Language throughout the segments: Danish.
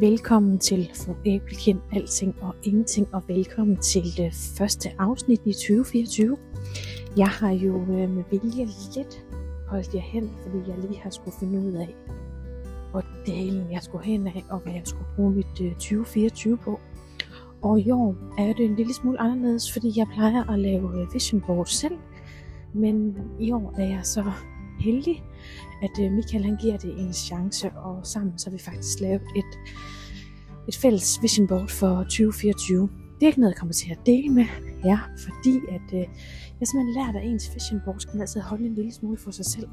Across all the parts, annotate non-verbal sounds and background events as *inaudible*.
Velkommen til Fru Æblekind Alting og Ingenting, og velkommen til det første afsnit i 2024. Jeg har jo øh, med vilje lidt holdt jer hen, fordi jeg lige har skulle finde ud af, hvor delen jeg skulle hen af, og hvad jeg skulle bruge mit øh, 2024 på. Og i år er det en lille smule anderledes, fordi jeg plejer at lave øh, vision board selv, men i år er jeg så heldig, at øh, Michael han giver det en chance, og sammen så har vi faktisk lavet et, et fælles vision board for 2024. Det er ikke noget, jeg kommer til at dele med jer, fordi at, øh, jeg simpelthen lært, at ens vision board skal man altid holde en lille smule for sig selv.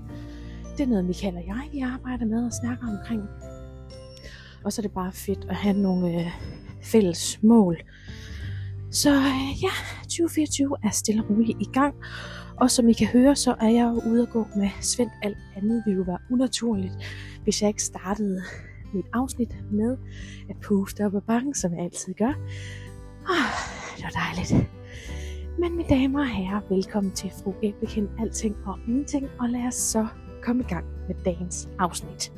Det er noget, Michael og jeg vi arbejder med og snakker omkring. Og så er det bare fedt at have nogle øh, fælles mål. Så øh, ja, 2024 er stille og roligt i gang. Og som I kan høre, så er jeg jo ude at gå med Svend. Alt andet ville jo være unaturligt, hvis jeg ikke startede mit afsnit med at puste op ad bakken, som jeg altid gør. Oh, det var dejligt. Men mine damer og herrer, velkommen til Fru Æblekind Alting og Ingenting, og lad os så komme i gang med dagens afsnit.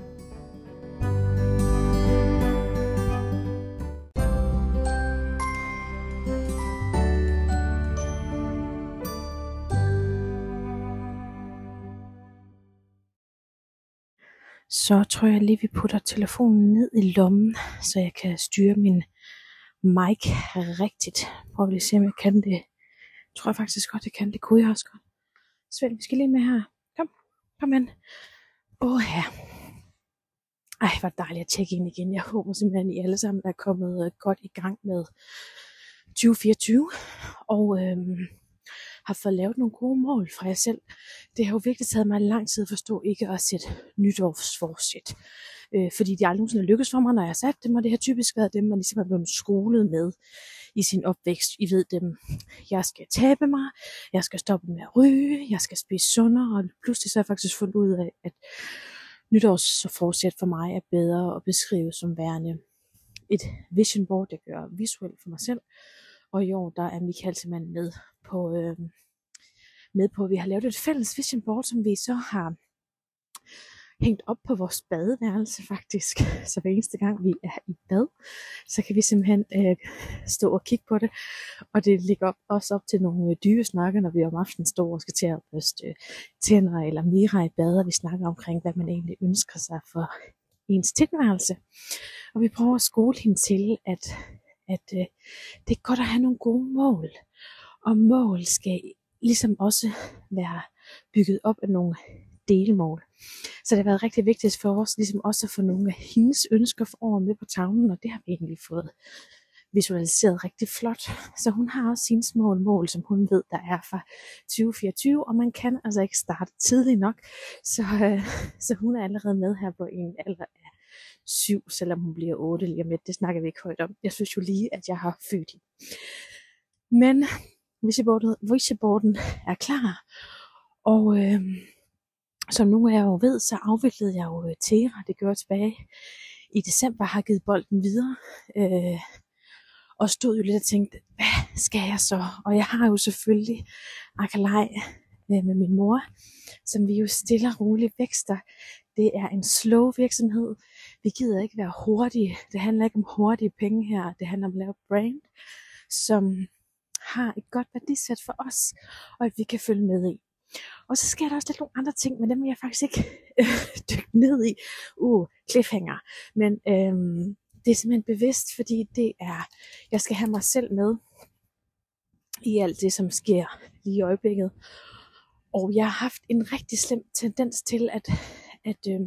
Så tror jeg lige, vi putter telefonen ned i lommen, så jeg kan styre min mic rigtigt. Prøv lige at se, om jeg kan det. Jeg tror jeg faktisk godt, jeg kan. Det kunne jeg også godt. Svend, vi skal lige med her. Kom, kom ind. Åh ja. Ej, hvor dejligt at tjekke ind igen. Jeg håber simpelthen, at I alle sammen er kommet godt i gang med 2024. Og øhm, har fået lavet nogle gode mål for jer selv. Det har jo virkelig taget mig lang tid at forstå ikke at sætte nytårsforsæt. Øh, fordi de aldrig nogensinde lykkes for mig, når jeg har sat dem, og det har typisk været dem, man ligesom er blevet skolet med i sin opvækst. I ved dem, jeg skal tabe mig, jeg skal stoppe med at ryge, jeg skal spise sundere, og pludselig så har jeg faktisk fundet ud af, at nytårsforsæt for mig er bedre at beskrive som værende et vision board, jeg gør visuelt for mig selv. Og i år, der er Michael simpelthen med på, øh, med på, at vi har lavet et fælles vision board, som vi så har hængt op på vores badeværelse faktisk. *laughs* Så hver eneste gang vi er i bad, så kan vi simpelthen øh, stå og kigge på det. Og det ligger op, også op til nogle øh, dybe snakker, når vi om aftenen står og skal til at børste øh, tænder eller mira i bad, og vi snakker omkring, hvad man egentlig ønsker sig for ens tilværelse. Og vi prøver at skole hende til, at, at øh, det er godt at have nogle gode mål. Og mål skal ligesom også være bygget op af nogle delmål. Så det har været rigtig vigtigt for os ligesom også at få nogle af hendes ønsker for over med på tavlen, og det har vi egentlig fået visualiseret rigtig flot. Så hun har også sine små mål, som hun ved, der er fra 2024, og man kan altså ikke starte tidligt nok. Så, øh, så hun er allerede med her på en alder af syv, selvom hun bliver otte lige om lidt. Det snakker vi ikke højt om. Jeg synes jo lige, at jeg har født hende. Men visionboarden er klar, og øh, som nu er jo ved, så afviklede jeg jo øh, Tera, det gør tilbage i december, har givet bolden videre, øh, og stod jo lidt og tænkte, hvad skal jeg så? Og jeg har jo selvfølgelig Akalaj øh, med min mor, som vi jo stille og roligt vækster. Det er en slow virksomhed. Vi gider ikke være hurtige. Det handler ikke om hurtige penge her. Det handler om at lave brand, som har et godt værdisæt for os, og at vi kan følge med i. Og så sker der også lidt nogle andre ting, men dem vil jeg faktisk ikke øh, *laughs* dykke ned i. Uh, cliffhanger. Men øh, det er simpelthen bevidst, fordi det er, jeg skal have mig selv med i alt det, som sker lige i øjeblikket. Og jeg har haft en rigtig slem tendens til, at, at øh,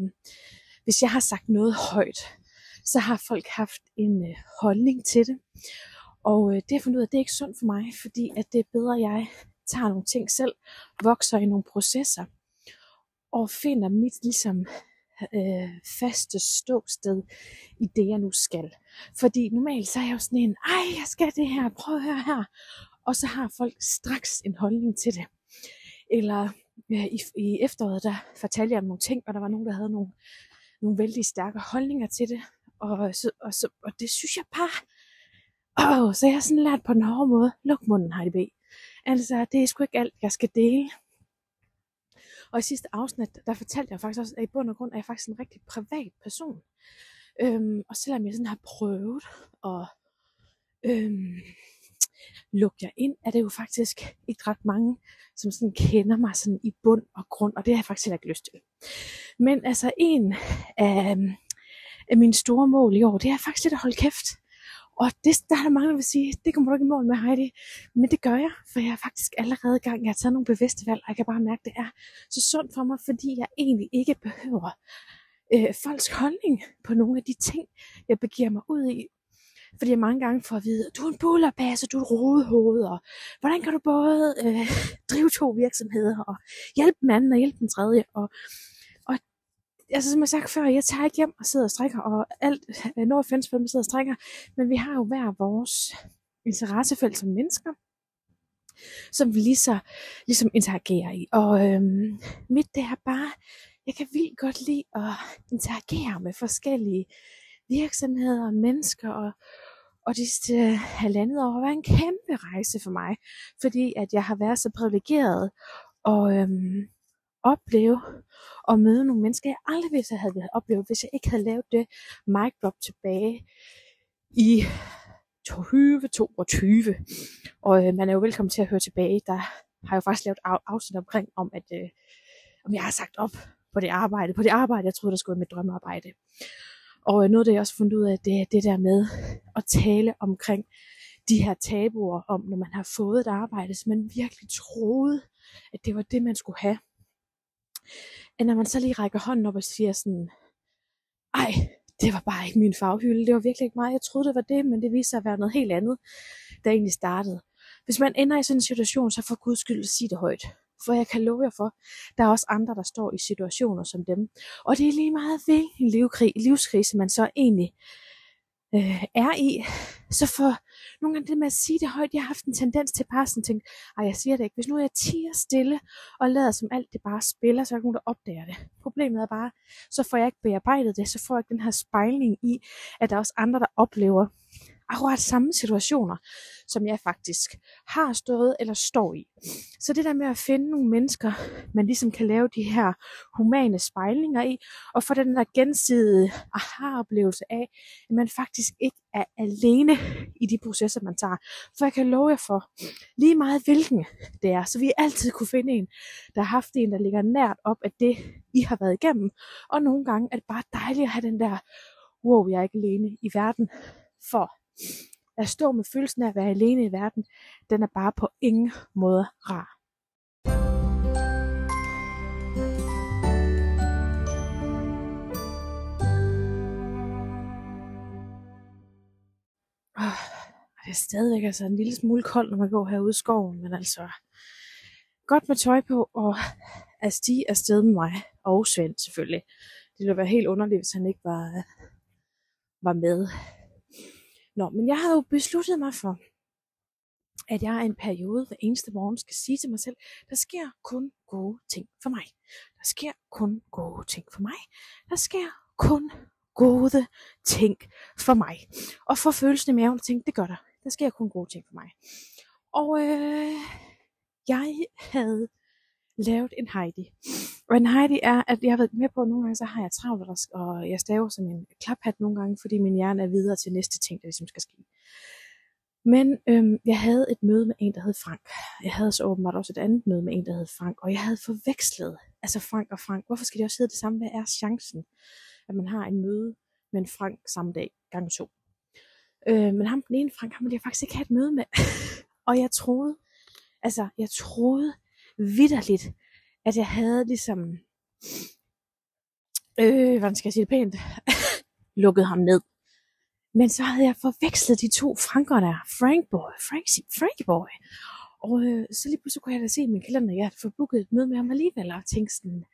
hvis jeg har sagt noget højt, så har folk haft en øh, holdning til det. Og øh, det har fundet ud af, at det er ikke sundt for mig, fordi at det er bedre, at jeg tager nogle ting selv, vokser i nogle processer, og finder mit ligesom øh, faste ståsted i det, jeg nu skal. Fordi normalt så er jeg jo sådan en, ej, jeg skal det her, prøv at høre her. Og så har folk straks en holdning til det. Eller øh, i, i efteråret, der fortalte jeg om nogle ting, og der var nogen, der havde nogle, nogle vældig stærke holdninger til det. Og, så, og, så, og det synes jeg bare, åh, så jeg har sådan lært på den hårde måde, luk munden, Heidi B. Altså, det er sgu ikke alt, jeg skal dele. Og i sidste afsnit, der fortalte jeg faktisk også, at i bund og grund er jeg faktisk en rigtig privat person. Øhm, og selvom jeg sådan har prøvet at øhm, lukke jer ind, er det jo faktisk ikke ret mange, som sådan kender mig sådan i bund og grund, og det har jeg faktisk heller ikke lyst til. Men altså en af, øhm, af mine store mål i år, det er faktisk lidt at holde kæft. Og det, der er der mange, der vil sige, det kommer du ikke i mål med, Heidi. Men det gør jeg, for jeg er faktisk allerede i gang. Jeg har taget nogle bevidste valg, og jeg kan bare mærke, at det er så sundt for mig, fordi jeg egentlig ikke behøver øh, folks holdning på nogle af de ting, jeg begiver mig ud i. Fordi jeg mange gange får at vide, du er en bullerbasse, du er et rodehoved, og hvordan kan du både øh, *laughs* drive to virksomheder, og hjælpe den anden, og hjælpe den tredje, og og altså som jeg sagde før, jeg tager ikke hjem og sidder og strikker, og alt, øh, no offense for dem, sidder og strikker, men vi har jo hver vores interessefelt som mennesker, som vi lige så, ligesom interagerer i. Og øhm, mit det er bare, jeg kan vildt godt lide at interagere med forskellige virksomheder og mennesker, og, og de sidste halvandet år har været en kæmpe rejse for mig, fordi at jeg har været så privilegeret og øhm, opleve og møde nogle mennesker, jeg aldrig ville have oplevet, hvis jeg ikke havde lavet det mic drop tilbage i 2022. Og øh, man er jo velkommen til at høre tilbage. Der har jeg jo faktisk lavet afsnit omkring, om at øh, om jeg har sagt op på det arbejde. På det arbejde, jeg troede, der skulle være mit drømmearbejde. Og øh, noget af det, jeg også fundet ud af, det er det der med at tale omkring de her tabuer om, når man har fået et arbejde, så man virkelig troede, at det var det, man skulle have at når man så lige rækker hånden op og siger sådan, ej, det var bare ikke min faghylde, det var virkelig ikke mig, jeg troede det var det, men det viste sig at være noget helt andet, der egentlig startede. Hvis man ender i sådan en situation, så for guds skyld sig det højt. For jeg kan love jer for, der er også andre, der står i situationer som dem. Og det er lige meget hvilken livskrig, livskrise, man så egentlig øh, er i, så for nogle gange det med at sige det højt, jeg har haft en tendens til bare sådan at tænke, ej jeg siger det ikke, hvis nu jeg tiger stille og lader som alt det bare spiller, så er der nogen, der opdager det. Problemet er bare, så får jeg ikke bearbejdet det, så får jeg ikke den her spejling i, at der er også andre, der oplever akkurat samme situationer, som jeg faktisk har stået eller står i. Så det der med at finde nogle mennesker, man ligesom kan lave de her humane spejlinger i, og få den der gensidige aha-oplevelse af, at man faktisk ikke er alene i de processer, man tager. For jeg kan love jer for, lige meget hvilken det er, så vi altid kunne finde en, der har haft en, der ligger nært op af det, I har været igennem. Og nogle gange er det bare dejligt at have den der, wow, jeg er ikke alene i verden. For at stå med følelsen af at være alene i verden, den er bare på ingen måde rar. det er stadigvæk altså en lille smule koldt, når man går herude i skoven, men altså godt med tøj på, og at stige afsted med mig, og Svend selvfølgelig. Det ville være helt underligt, hvis han ikke var, var med. Nå, men jeg havde jo besluttet mig for, at jeg en periode hver eneste morgen skal sige til mig selv, der sker kun gode ting for mig. Der sker kun gode ting for mig. Der sker kun gode ting for mig. Og for følelsen i maven og tænke, det gør der. Der sker kun gode ting for mig. Og øh, jeg havde lavet en Heidi. Og en Heidi er, at jeg har været med på, at nogle gange så har jeg travlt, og jeg staver som en klaphat nogle gange, fordi min hjerne er videre til næste ting, der ligesom skal ske. Men øhm, jeg havde et møde med en, der hed Frank. Jeg havde så åbenbart også et andet møde med en, der hed Frank, og jeg havde forvekslet, altså Frank og Frank. Hvorfor skal de også hedde det samme? Hvad er chancen, at man har en møde med en Frank samme dag, gang to? Øh, men ham, den ene Frank, ham ville jeg faktisk ikke have et møde med. *laughs* og jeg troede, altså jeg troede vidderligt, at jeg havde ligesom, øh, hvordan skal jeg sige det pænt, *laughs* lukket ham ned. Men så havde jeg forvekslet de to Franker der, Frank Boy, Frankie, Frankie Boy. Og øh, så lige pludselig kunne jeg da se min kalender, jeg havde fået booket et møde med ham alligevel, og tænkte sådan,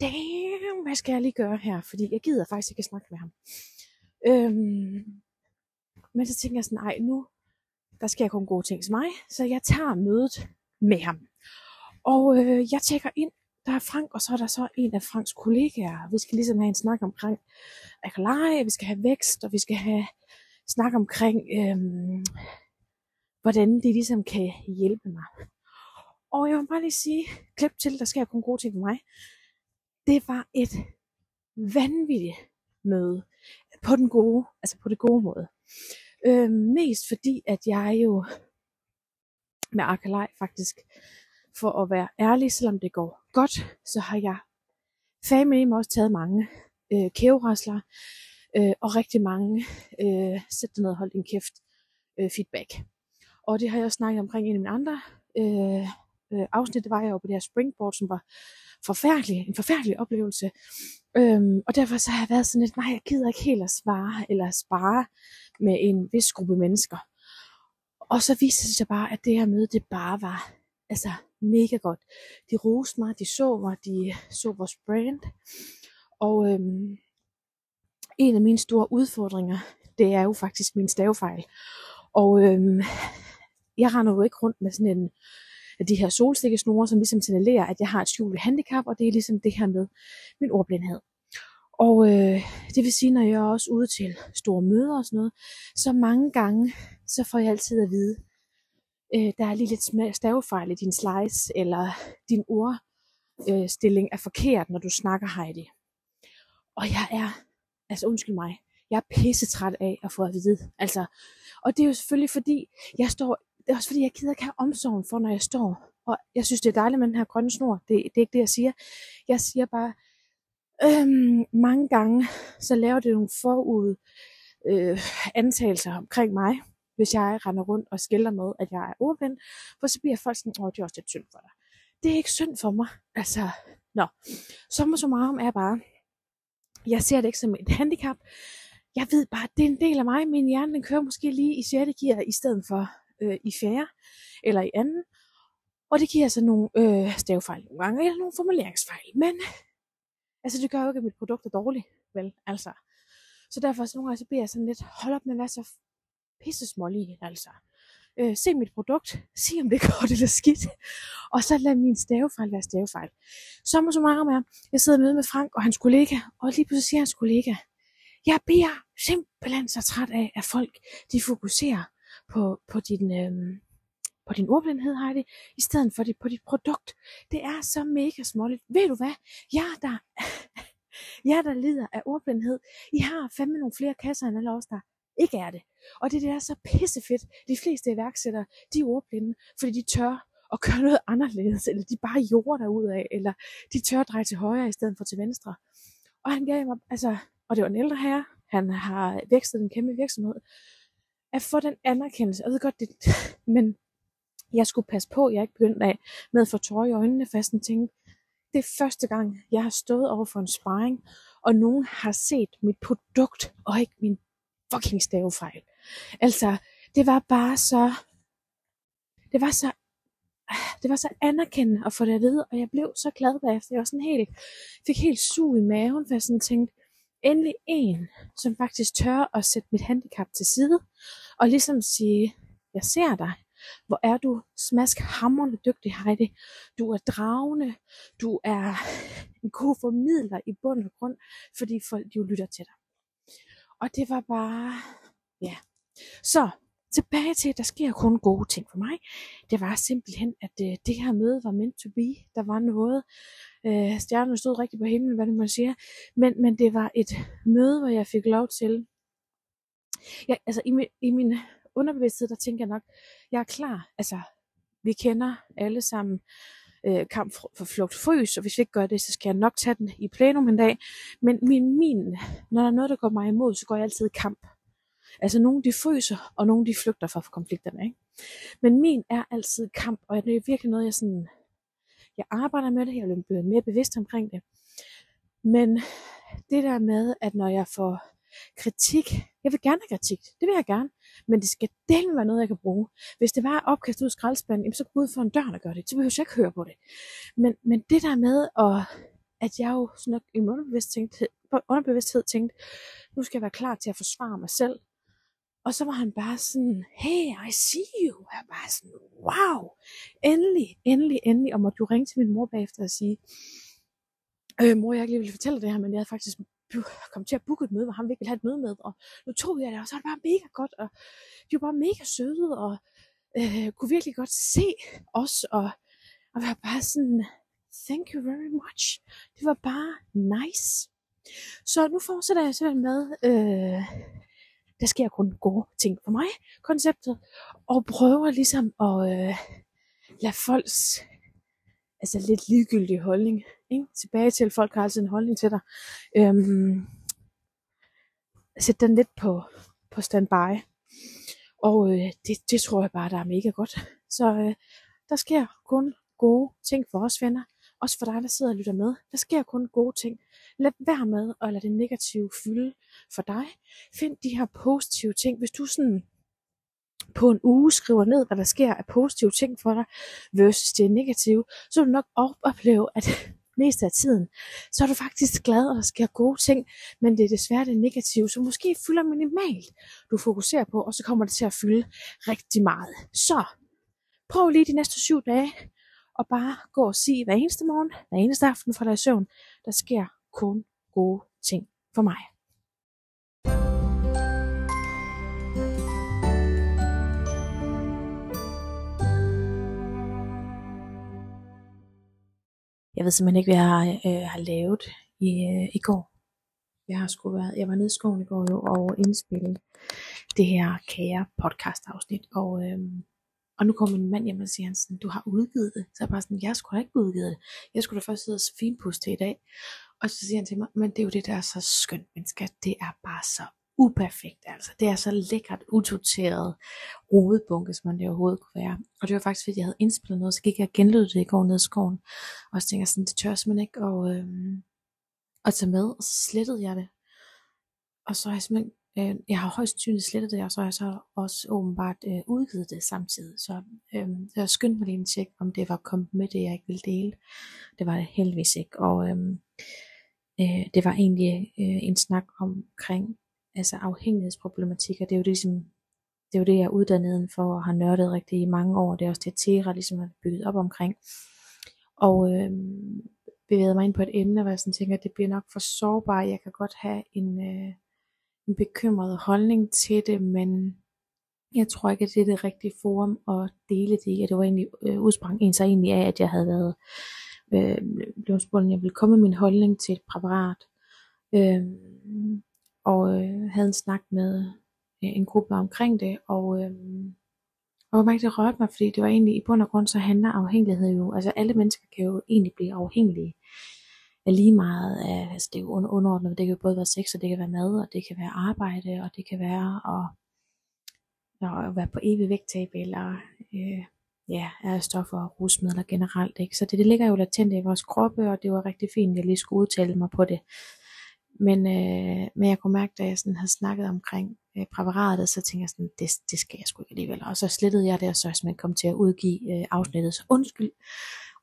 damn, hvad skal jeg lige gøre her? Fordi jeg gider faktisk ikke snakke med ham. Øhm, men så tænker jeg sådan, nej, nu, der skal jeg kun gode ting til mig, så jeg tager mødet med ham. Og øh, jeg tjekker ind, der er Frank, og så er der så en af Franks kollegaer. Vi skal ligesom have en snak omkring lege, vi skal have vækst, og vi skal have snak omkring, øh, hvordan de ligesom kan hjælpe mig. Og jeg vil bare lige sige, klip til, der sker kun gode ting for mig. Det var et vanvittigt møde. på den gode, altså på det gode måde. Øh, mest fordi, at jeg jo med Arkalej faktisk, for at være ærlig, selvom det går godt, så har jeg fandme også taget mange øh, kæverasler øh, og rigtig mange øh, sæt dig ned og hold din kæft øh, feedback. Og det har jeg også snakket omkring i en af mine andre øh, øh, afsnit, det var jeg jo på det her springboard, som var forfærdelig, en forfærdelig oplevelse. Øhm, og derfor så har jeg været sådan lidt, nej, jeg gider ikke helt at svare eller spare med en vis gruppe mennesker. Og så viste det sig bare, at det her møde, det bare var altså mega godt. De roste mig, de så mig, de så vores brand. Og øhm, en af mine store udfordringer, det er jo faktisk min stavefejl. Og øhm, jeg render jo ikke rundt med sådan en af de her solstikkesnore, som ligesom signalerer, at jeg har et skjult handicap, og det er ligesom det her med min ordblindhed. Og øh, det vil sige, når jeg er også ude til store møder og sådan noget, så mange gange, så får jeg altid at vide, øh, der er lige lidt stavefejl i din slides, eller din ordstilling øh, er forkert, når du snakker Heidi. Og jeg er, altså undskyld mig, jeg er pissetræt af at få at vide. Altså, og det er jo selvfølgelig fordi, jeg står, det er også fordi, jeg gider ikke have omsorgen for, når jeg står. Og jeg synes, det er dejligt med den her grønne snor. Det, det er ikke det, jeg siger. Jeg siger bare, øhm, mange gange, så laver det nogle forud øh, antagelser omkring mig, hvis jeg render rundt og skælder med, at jeg er ordblind, for så bliver folk sådan, åh, det er også lidt synd for dig. Det er ikke synd for mig. Altså, nå. Sommer så meget er bare, jeg ser det ikke som et handicap. Jeg ved bare, at det er en del af mig. Min hjerne den kører måske lige i 6. gear, i stedet for øh, i 4. eller i anden. Og det giver så nogle øh, stavefejl nogle gange, eller nogle formuleringsfejl. Men altså, det gør jo ikke, at mit produkt er dårligt. Vel, altså. Så derfor så nogle gange så bliver jeg sådan lidt, hold op med at være så pisse smålig, altså. Øh, se mit produkt, *laughs* se om det er godt eller skidt, og så lad min stavefejl være stavefejl. Så må så meget med, jeg sidder med med Frank og hans kollega, og lige pludselig siger hans kollega, jeg bliver simpelthen så træt af, at folk de fokuserer på, på din, øh, på din ordblindhed, Heidi, i stedet for det, på dit produkt. Det er så mega småligt. Ved du hvad? Jeg der, *laughs* jeg der lider af ordblindhed, I har fandme nogle flere kasser end alle os, der ikke er det. Og det, det er så pissefedt. De fleste iværksættere, de er ordblinde, fordi de tør at gøre noget *laughs* anderledes, eller de bare jorder derud af, eller de tør at dreje til højre i stedet for til venstre. Og han gav mig, altså, og det var en ældre herre, han har vækstet en kæmpe virksomhed, at få den anerkendelse, jeg ved godt, det, *laughs* men jeg skulle passe på, at jeg ikke begyndte af med at få tårer i øjnene, fast og tænkte, det er første gang, jeg har stået over for en sparring, og nogen har set mit produkt, og ikke min fucking stavefejl. Altså, det var bare så, det var så, det var så anerkendende at få det at vide, og jeg blev så glad bagefter. Jeg var sådan helt, fik helt sug i maven, for jeg sådan tænkte, endelig en, som faktisk tør at sætte mit handicap til side, og ligesom sige, jeg ser dig, hvor er du smask hammerne dygtig, Heidi. Du er dragende. Du er en god formidler i bund og grund, fordi folk jo lytter til dig. Og det var bare, ja. Så tilbage til, at der sker kun gode ting for mig. Det var simpelthen, at øh, det her møde var meant to be. Der var noget. Øh, stjernen stod rigtig på himlen, hvad det man siger. Men, men det var et møde, hvor jeg fik lov til. Ja, altså i min, i min underbevidsthed, der tænker jeg nok, jeg er klar. Altså, vi kender alle sammen øh, kamp for flugt frys, og hvis vi ikke gør det, så skal jeg nok tage den i plenum en dag. Men min, min, når der er noget, der går mig imod, så går jeg altid i kamp. Altså nogle de fryser, og nogle de flygter fra konflikterne. Ikke? Men min er altid kamp, og det er virkelig noget, jeg sådan, jeg arbejder med det, jeg vil blive mere bevidst omkring det. Men det der med, at når jeg får kritik, jeg vil gerne have kritik, det vil jeg gerne, men det skal dele være noget, jeg kan bruge. Hvis det var opkast ud af skraldespanden, så gå ud for en dør og gøre det, så behøver jeg ikke høre på det. Men, men det der med, at, at jeg jo sådan nok i underbevidsthed, underbevidsthed tænkte, nu skal jeg være klar til at forsvare mig selv, og så var han bare sådan, hey, I see you. Jeg bare sådan, wow, endelig, endelig, endelig. Og måtte du ringe til min mor bagefter og sige, øh, mor, jeg ikke lige ville fortælle det her, men jeg havde faktisk kom til at booke et møde, hvor han ville have et møde med, og nu tog jeg det, og så var det bare mega godt, og de var bare mega søde, og øh, kunne virkelig godt se os, og, og var bare sådan, thank you very much. Det var bare nice. Så nu fortsætter jeg simpelthen med, øh, der sker kun gode ting for mig, konceptet, og prøver ligesom at øh, lade folks altså lidt ligegyldige holdning, ikke? tilbage til, at folk har altid en holdning til dig, øhm, sæt den lidt på, på standby. Og øh, det, det tror jeg bare, der er mega godt. Så øh, der sker kun gode ting for os venner. Også for dig, der sidder og lytter med. Der sker kun gode ting. Lad være med at lade det negative fylde for dig. Find de her positive ting. Hvis du sådan på en uge skriver ned, hvad der sker af positive ting for dig, versus det negative, så vil du nok opleve, at mest af tiden, så er du faktisk glad, og der sker gode ting, men det er desværre det negative, så måske fylder minimalt, du fokuserer på, og så kommer det til at fylde rigtig meget. Så prøv lige de næste syv dage, og bare gå og sige hver eneste morgen, hver eneste aften fra dig i søvn, der sker kun gode ting for mig. Jeg ved simpelthen ikke, hvad jeg har, øh, har lavet i, øh, i går. Jeg har sgu været, jeg var nede i skoven i går jo, og indspille det her kære podcast afsnit. Og, øh, og nu kommer min mand hjem og siger, han sådan, du har udgivet det. Så jeg bare sådan, jeg skulle da ikke udgivet det. Jeg skulle da først sidde og finpuste i dag. Og så siger han til mig, men det er jo det, der er så skønt, mennesker. Det er bare så uperfekt. Altså. Det er så lækkert, utoteret rodebunke, som det overhovedet kunne være. Og det var faktisk, fordi jeg havde indspillet noget, så gik jeg og genlød det i går ned i skoven. Og så tænkte jeg sådan, det tør simpelthen ikke at, øh, at tage med. Og så slettede jeg det. Og så har jeg simpelthen, øh, jeg har højst sandsynligt slettet det, og så har jeg så også åbenbart øh, udgivet det samtidig. Så øh, jeg skyndte mig lige en tjek, om det var kommet med det, jeg ikke ville dele. Det var det heldigvis ikke. Og øh, øh, det var egentlig øh, en snak omkring altså afhængighedsproblematikker, det er jo det, ligesom, det er jo det, jeg er uddannet inden for og har nørdet rigtig i mange år. Det er også det, Tera ligesom har bygget op omkring. Og øh, bevæget mig ind på et emne, hvor jeg sådan tænker, at det bliver nok for sårbart. Jeg kan godt have en, øh, en bekymret holdning til det, men jeg tror ikke, at det er det rigtige forum at dele det i. det var egentlig øh, udsprang en sig egentlig af, at jeg havde været øh, blevet spurgt, om jeg ville komme med min holdning til et præparat. Øh, og øh, havde en snak med øh, en gruppe omkring det, og, øh, og hvor det rørte mig, fordi det var egentlig i bund og grund, så handler afhængighed jo, altså alle mennesker kan jo egentlig blive afhængige af lige meget af, altså det er jo underordnet, det kan jo både være sex, og det kan være mad, og det kan være arbejde, og det kan være at, at være på evig vægttab, eller øh, ja, er stoffer og rusmidler generelt, ikke? Så det, det ligger jo latent i vores kroppe, og det var rigtig fint, at jeg lige skulle udtale mig på det. Men, øh, men jeg kunne mærke, da jeg sådan havde snakket omkring øh, præparatet, så tænkte jeg sådan, det, det skal jeg sgu ikke alligevel. Og så slettede jeg det, og så jeg simpelthen kom til at udgive øh, afsnittet. Så undskyld,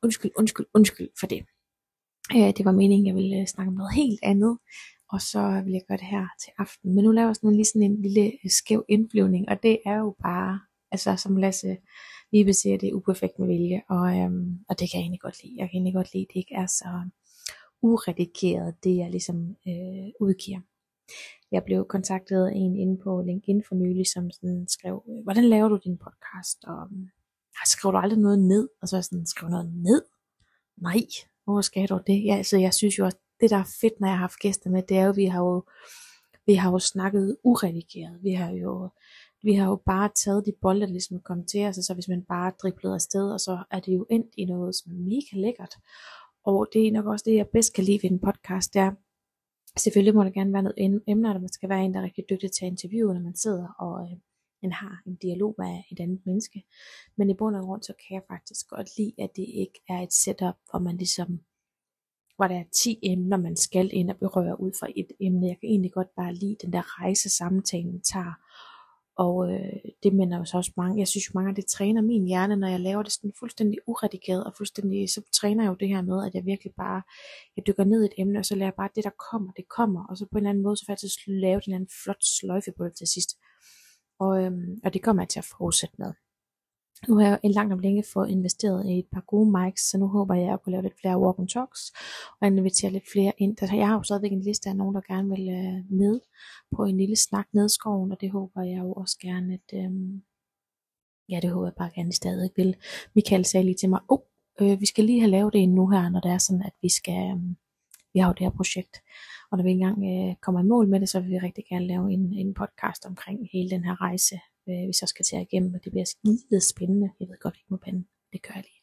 undskyld, undskyld, undskyld for det. Øh, det var meningen, jeg ville øh, snakke om noget helt andet. Og så vil jeg gøre det her til aften. Men nu laver jeg sådan lige sådan en lille øh, skæv indflyvning, og det er jo bare, altså som Lasse lige siger, det er uperfekt med vilje, og, øhm, og det kan jeg egentlig godt lide. Jeg kan egentlig godt lide, at det ikke er så uredigeret, det jeg ligesom øh, udgiver. Jeg blev kontaktet af en inde på LinkedIn for nylig, som sådan skrev, øh, hvordan laver du din podcast? Og mm, ah, skriver du aldrig noget ned? Og så er jeg sådan, skriver noget ned? Nej, hvor skal du det? Ja, altså, jeg synes jo også, det der er fedt, når jeg har haft gæster med, det er jo, vi har jo, vi har jo snakket uredigeret. Vi har jo, vi har jo bare taget de bolde, der ligesom er kommet til os, og så hvis man bare driblede afsted, og så er det jo endt i noget, som er mega lækkert. Og det er nok også det, jeg bedst kan lide ved en podcast, det er, selvfølgelig må der gerne være noget emner, der man skal være en, der er rigtig dygtig til at interviewe, når man sidder og øh, man har en dialog med et andet menneske. Men i bund og grund, så kan jeg faktisk godt lide, at det ikke er et setup, hvor man ligesom hvor der er 10 emner, man skal ind og berøre ud fra et emne. Jeg kan egentlig godt bare lide den der rejse, samtalen tager, og øh, det minder jo så også mange, jeg synes jo mange, af det træner min hjerne, når jeg laver det sådan fuldstændig uredigeret, og fuldstændig, så træner jeg jo det her med, at jeg virkelig bare, jeg dykker ned i et emne, og så lærer jeg bare, det der kommer, det kommer, og så på en eller anden måde, så får jeg til at lave den anden flot sløjfe på det til sidst. Og, øhm, og det kommer jeg til at fortsætte med. Nu har jeg en langt om længe fået investeret i et par gode mics, så nu håber jeg at kunne lave lidt flere walk and talks, og invitere lidt flere ind. Altså, jeg har jo stadigvæk en liste af nogen, der gerne vil øh, med på en lille snak ned i skoven, og det håber jeg jo også gerne, at øhm, ja, det håber jeg bare gerne, I stadig vil. Michael sagde lige til mig, oh, øh, vi skal lige have lavet det nu her, når det er sådan, at vi skal, Øh, vi har jo det her projekt, og når vi engang øh, kommer i mål med det, så vil vi rigtig gerne lave en, en podcast omkring hele den her rejse, øh, hvis jeg skal tage igennem, og det bliver skide spændende. Jeg ved godt, ikke må pande, det gør jeg lige.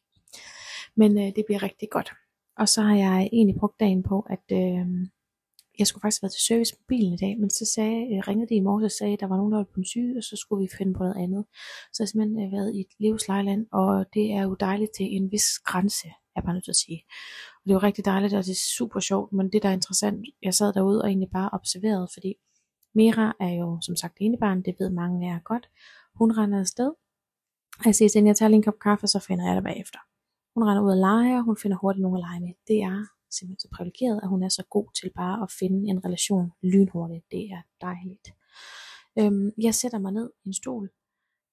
Men øh, det bliver rigtig godt. Og så har jeg egentlig brugt dagen på, at øh, jeg skulle faktisk være til service på bilen i dag, men så sagde, øh, ringede de i morges og sagde, at der var nogen, der var på en syge, og så skulle vi finde på noget andet. Så jeg har simpelthen øh, været i et livslejland, og det er jo dejligt til en vis grænse, er bare nødt til at sige. Og det var rigtig dejligt, og det er super sjovt, men det der er interessant, jeg sad derude og egentlig bare observerede, fordi Mira er jo som sagt enebarn, det ved mange af jer godt. Hun render afsted, og jeg siger til jeg tager lige en kop kaffe, så finder jeg dig bagefter. Hun render ud og leger, hun finder hurtigt nogen at lege med. Det er simpelthen så privilegeret, at hun er så god til bare at finde en relation lynhurtigt. Det er dejligt. Øhm, jeg sætter mig ned i en stol,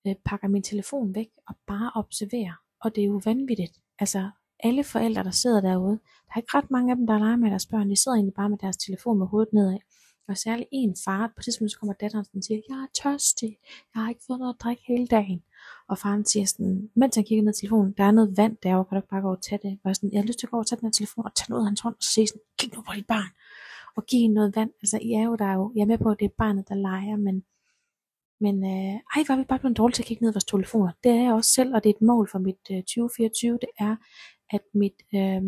øh, pakker min telefon væk og bare observerer. Og det er jo vanvittigt. Altså alle forældre, der sidder derude, der er ikke ret mange af dem, der leger med deres børn. De sidder egentlig bare med deres telefon med hovedet nedad. Og særligt en far, på det tidspunkt så kommer datteren og siger, jeg er tørstig, jeg har ikke fået noget at drikke hele dagen. Og faren siger sådan, mens han kigger ned i telefonen, der er noget vand derovre, kan du ikke bare gå og tage det? Og jeg, sådan, jeg har lyst til at gå og tage den her telefon og tage noget af hans hånd, og så sige sådan, kig nu på dit barn, og giv hende noget vand. Altså, I er jo der jo, jeg er med på, at det er barnet, der leger, men, men øh, ej, var vi bare blevet dårlige til at kigge ned i vores telefoner. Det er jeg også selv, og det er et mål for mit øh, 2024, det er, at mit, øh,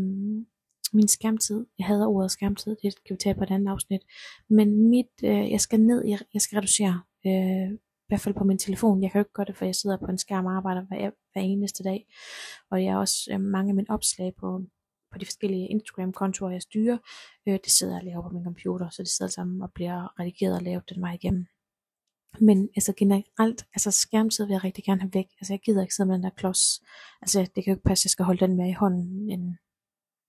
min skærmtid, jeg hader ordet skærmtid, det kan vi tage på et andet afsnit, men mit, øh, jeg skal ned, jeg, jeg skal reducere, øh, i hvert fald på min telefon, jeg kan jo ikke gøre det, for jeg sidder på en skærm og arbejder hver, hver eneste dag, og jeg har også øh, mange af mine opslag på, på de forskellige Instagram-kontorer, jeg styrer, øh, det sidder jeg og laver på min computer, så det sidder sammen og bliver redigeret og lavet den vej igennem. Men altså generelt, altså skærmtid vil jeg rigtig gerne have væk. Altså jeg gider ikke sidde med den der klods. Altså det kan jo ikke passe, at jeg skal holde den med i hånden en,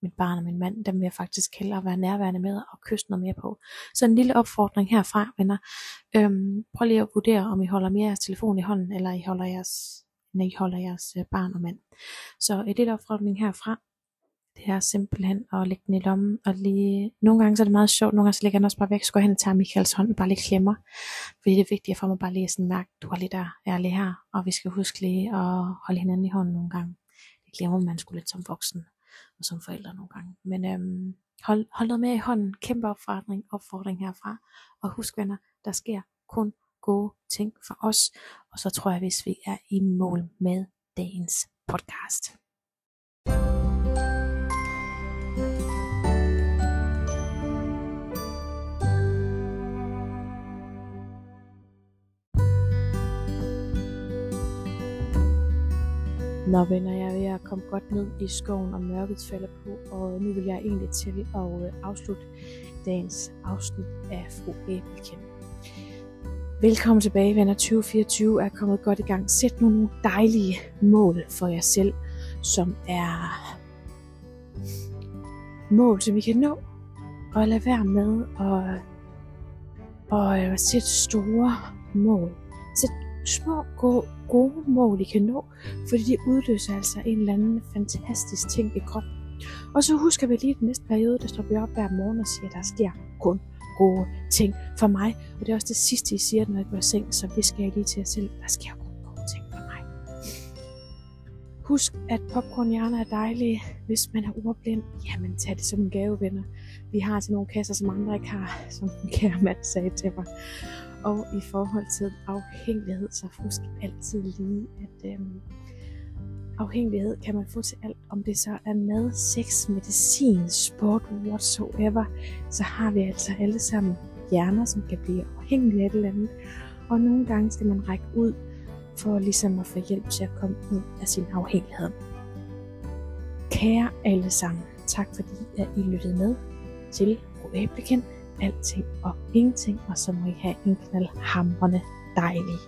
mit barn og min mand, dem vil jeg faktisk hellere være nærværende med og kysse noget mere på. Så en lille opfordring herfra, venner. Øhm, prøv lige at vurdere, om I holder mere jeres telefon i hånden, eller I holder jeres, når I holder jeres øh, barn og mand. Så øh, en lille opfordring herfra, det er simpelthen at lægge den i lommen, og lige, nogle gange så er det meget sjovt, nogle gange så lægger den også bare væk, så går jeg hen og tager Michaels hånd og bare lige klemmer, fordi det er vigtigt for mig bare lige at sådan mærke, du er lidt der, jeg er lige her, og vi skal huske lige at holde hinanden i hånden nogle gange. Det glemmer man skulle lidt som voksen og som forældre nogle gange. Men øhm, hold, hold noget med i hånden. Kæmpe opfordring, opfordring herfra. Og husk venner, der sker kun gode ting for os. Og så tror jeg, hvis vi er i mål med dagens podcast. Nå venner, jeg er ved at komme godt ned i skoven, og mørket falder på, og nu vil jeg egentlig til at øh, afslutte dagens afsnit af Fru Æbelkæm. Velkommen tilbage, venner. 2024 er kommet godt i gang. Sæt nu nogle dejlige mål for jer selv, som er mål, som vi kan nå. Og lad være med at, at øh, sætte store mål. Sæt små gode, mål, I kan nå, fordi de udløser altså en eller anden fantastisk ting i kroppen. Og så husker vi lige den næste periode, der står vi op hver morgen og siger, at der sker kun gode ting for mig. Og det er også det sidste, I siger, når I går i seng, så det skal jeg lige til at selv. Der sker Husk, at popcornhjerner er dejlige. Hvis man er ordblind, jamen tag det som en gave, venner. Vi har til nogle kasser, som andre ikke har, som den kære mand sagde til mig. Og i forhold til afhængighed, så husk altid lige, at øhm, afhængighed kan man få til alt. Om det så er mad, sex, medicin, sport, whatsoever, så har vi altså alle sammen hjerner, som kan blive afhængige af et eller andet. Og nogle gange skal man række ud for ligesom at få hjælp til at komme ud af sin afhængighed. Kære alle sammen, tak fordi at I lyttede med til Fru alting og ingenting, og så må I have en knaldhamrende dejlig